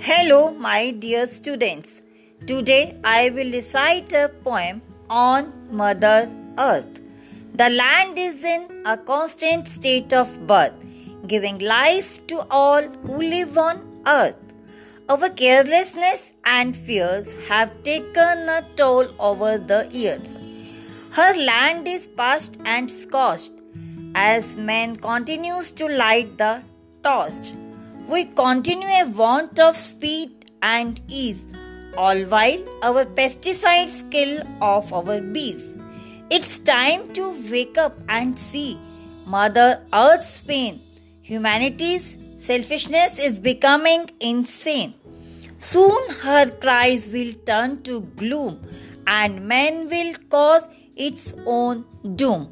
Hello, my dear students. Today I will recite a poem on Mother Earth. The land is in a constant state of birth, giving life to all who live on earth. Our carelessness and fears have taken a toll over the years. Her land is parched and scorched as man continues to light the torch. We continue a want of speed and ease, all while our pesticides kill off our bees. It's time to wake up and see Mother Earth's pain. Humanity's selfishness is becoming insane. Soon her cries will turn to gloom and man will cause its own doom.